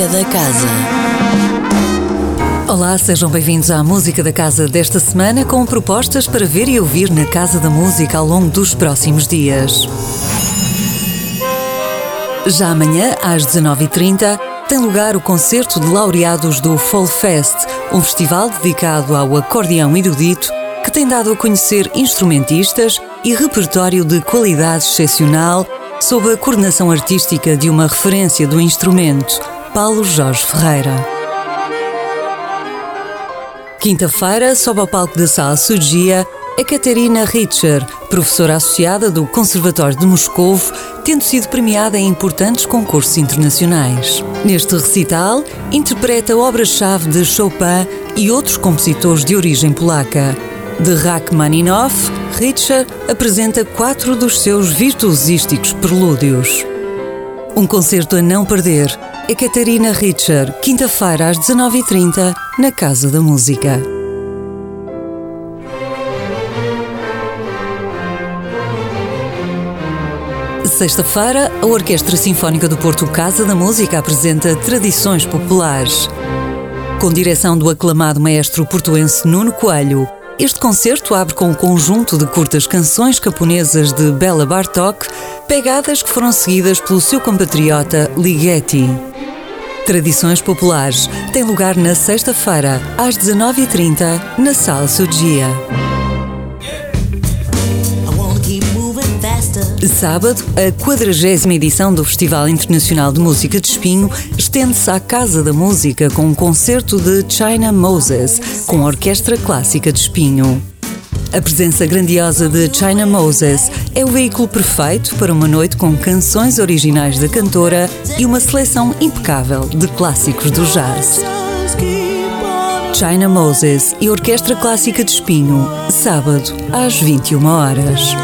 Música da Casa. Olá, sejam bem-vindos à Música da Casa desta semana com propostas para ver e ouvir na Casa da Música ao longo dos próximos dias. Já amanhã, às 19h30, tem lugar o concerto de laureados do Fall Fest, um festival dedicado ao acordeão erudito que tem dado a conhecer instrumentistas e repertório de qualidade excepcional sob a coordenação artística de uma referência do instrumento, Paulo Jorge Ferreira. Quinta-feira, sob ao palco da Sala Sugia, é Katerina Richer, professora associada do Conservatório de Moscovo, tendo sido premiada em importantes concursos internacionais. Neste recital, interpreta obras-chave de Chopin e outros compositores de origem polaca. De Rachmaninoff, Richter apresenta quatro dos seus virtuosísticos prelúdios. Um concerto a não perder. Ekaterina Richter, quinta-feira às 19h30, na Casa da Música. Sexta-feira, a Orquestra Sinfónica do Porto Casa da Música apresenta Tradições Populares. Com direção do aclamado maestro portuense Nuno Coelho, este concerto abre com um conjunto de curtas canções camponesas de Bela Bartok, pegadas que foram seguidas pelo seu compatriota Ligeti. Tradições Populares tem lugar na sexta-feira, às 19h30, na Sala Sugia. Sábado, a 40 edição do Festival Internacional de Música de Espinho estende-se à Casa da Música com um concerto de China Moses, com a Orquestra Clássica de Espinho. A presença grandiosa de China Moses é o veículo perfeito para uma noite com canções originais da cantora e uma seleção impecável de clássicos do jazz. China Moses e Orquestra Clássica de Espinho, sábado, às 21 horas.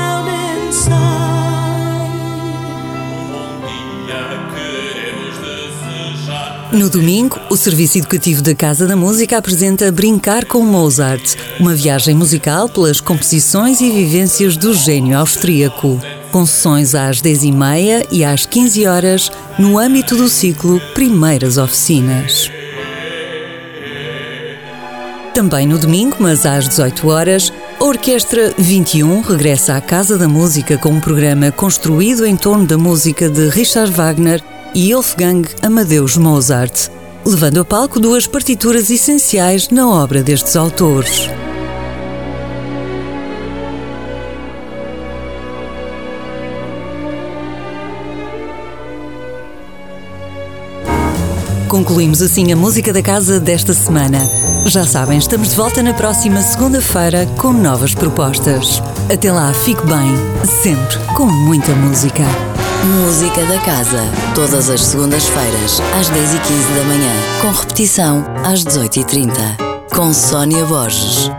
No domingo, o Serviço Educativo da Casa da Música apresenta Brincar com Mozart, uma viagem musical pelas composições e vivências do gênio austríaco. Com sessões às 10h30 e às 15 horas no âmbito do ciclo Primeiras Oficinas. Também no domingo, mas às 18 horas, a Orquestra 21 regressa à Casa da Música com um programa construído em torno da música de Richard Wagner e Wolfgang Amadeus Mozart, levando a palco duas partituras essenciais na obra destes autores. Concluímos assim a música da casa desta semana. Já sabem, estamos de volta na próxima segunda-feira com novas propostas. Até lá, fique bem, sempre com muita música. Música da Casa, todas as segundas-feiras, às 10h15 da manhã, com repetição às 18h30, com Sónia Borges.